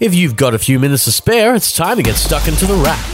If you've got a few minutes to spare, it's time to get stuck into the wrap.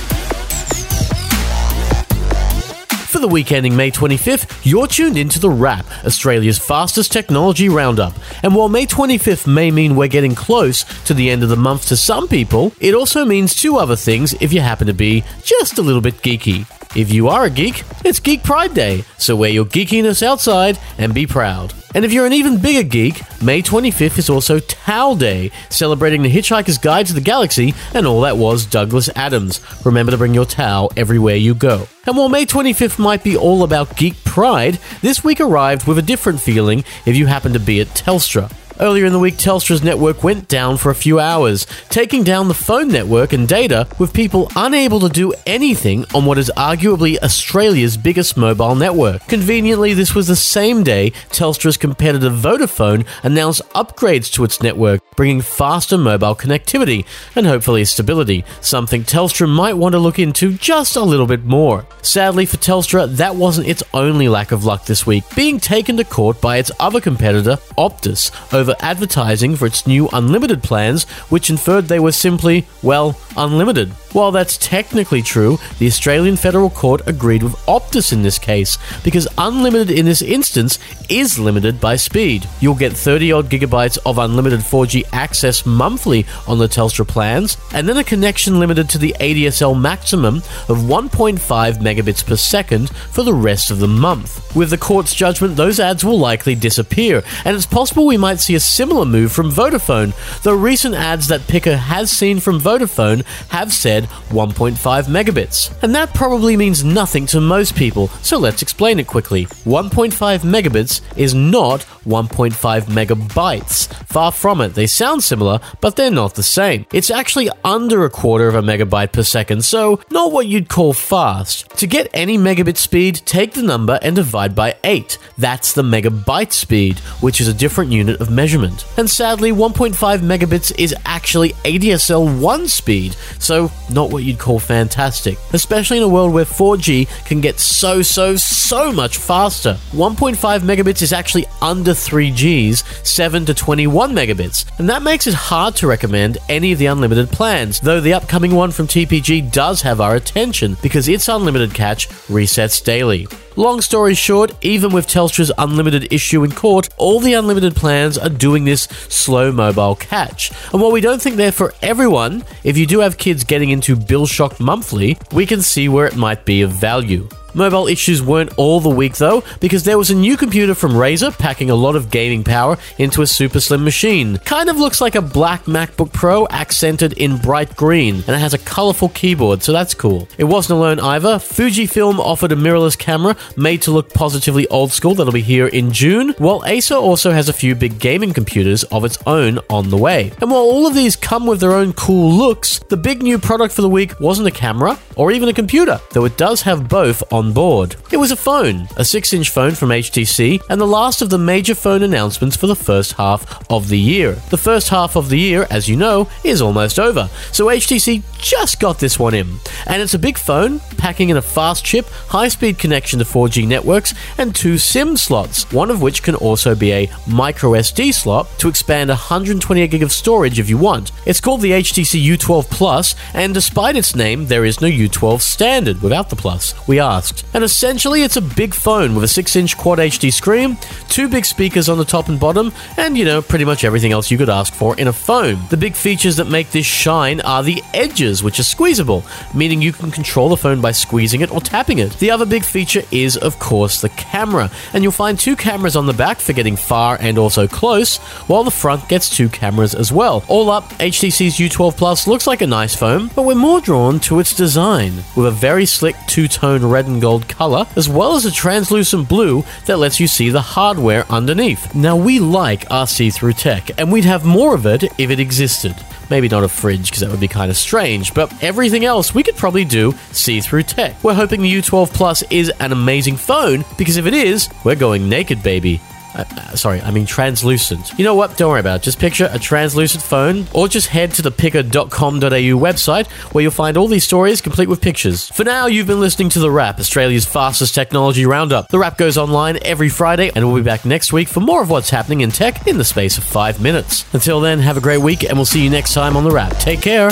For the week ending May 25th, you're tuned into The Wrap, Australia's fastest technology roundup. And while May 25th may mean we're getting close to the end of the month to some people, it also means two other things if you happen to be just a little bit geeky. If you are a geek, it's Geek Pride Day, so wear your geekiness outside and be proud. And if you're an even bigger geek, May 25th is also Towel Day, celebrating the Hitchhiker's Guide to the Galaxy and all that was Douglas Adams. Remember to bring your towel everywhere you go. And while May 25th might be all about geek pride, this week arrived with a different feeling if you happen to be at Telstra. Earlier in the week, Telstra's network went down for a few hours, taking down the phone network and data, with people unable to do anything on what is arguably Australia's biggest mobile network. Conveniently, this was the same day Telstra's competitor Vodafone announced upgrades to its network, bringing faster mobile connectivity and hopefully stability, something Telstra might want to look into just a little bit more. Sadly for Telstra, that wasn't its only lack of luck this week, being taken to court by its other competitor, Optus, over advertising for its new unlimited plans, which inferred they were simply, well, unlimited. While that's technically true, the Australian Federal Court agreed with Optus in this case, because unlimited in this instance is limited by speed. You'll get 30 odd gigabytes of unlimited 4G access monthly on the Telstra plans, and then a connection limited to the ADSL maximum of 1.5 megabits per second for the rest of the month. With the court's judgment, those ads will likely disappear, and it's possible we might see a similar move from Vodafone, though recent ads that Pickr has seen from Vodafone have said 1.5 megabits. And that probably means nothing to most people, so let's explain it quickly. 1.5 megabits is not 1.5 megabytes. Far from it, they sound similar, but they're not the same. It's actually under a quarter of a megabyte per second, so not what you'd call fast. To get any megabit speed, take the number and divide by 8. That's the megabyte speed, which is a different unit of measurement. And sadly, 1.5 megabits is actually ADSL 1 speed, so not what you'd call fantastic, especially in a world where 4G can get so, so, so much faster. 1.5 megabits is actually under 3G's 7 to 21 megabits, and that makes it hard to recommend any of the unlimited plans, though the upcoming one from TPG does have our attention because its unlimited catch resets daily. Long story short, even with Telstra's unlimited issue in court, all the unlimited plans are doing this slow mobile catch. And while we don't think they're for everyone, if you do have kids getting into Bill Shock monthly, we can see where it might be of value. Mobile issues weren't all the week though, because there was a new computer from Razer packing a lot of gaming power into a super slim machine. Kind of looks like a black MacBook Pro accented in bright green, and it has a colorful keyboard, so that's cool. It wasn't alone either. Fujifilm offered a mirrorless camera made to look positively old school that'll be here in June, while Acer also has a few big gaming computers of its own on the way. And while all of these come with their own cool looks, the big new product for the week wasn't a camera or even a computer, though it does have both on board. It was a phone, a 6 inch phone from HTC, and the last of the major phone announcements for the first half of the year. The first half of the year, as you know, is almost over, so HTC just got this one in. And it's a big phone, packing in a fast chip, high speed connection to 4G networks, and two SIM slots, one of which can also be a micro SD slot to expand 128 gig of storage if you want. It's called the HTC U12 Plus, and despite its name, there is no U12 standard without the plus. We asked. And essentially, it's a big phone with a 6 inch quad HD screen, two big speakers on the top and bottom, and you know, pretty much everything else you could ask for in a phone. The big features that make this shine are the edges, which are squeezable, meaning you can control the phone by squeezing it or tapping it. The other big feature is, of course, the camera, and you'll find two cameras on the back for getting far and also close, while the front gets two cameras as well. All up, HTC's U12 Plus looks like a nice phone, but we're more drawn to its design, with a very slick two tone red and gold color, as well as a translucent blue that lets you see the hardware underneath. Now, we like our see through tech, and we'd have more of it if it existed. Maybe not a fridge, because that would be kind of strange, but everything else we could probably do see through tech. We're hoping the U12 Plus is an amazing phone, because if it is, we're going naked, baby. Uh, uh, sorry, I mean translucent. You know what? Don't worry about it. Just picture a translucent phone, or just head to the pickr.com.au website where you'll find all these stories complete with pictures. For now, you've been listening to The Wrap, Australia's fastest technology roundup. The Wrap goes online every Friday, and we'll be back next week for more of what's happening in tech in the space of five minutes. Until then, have a great week, and we'll see you next time on The Wrap. Take care.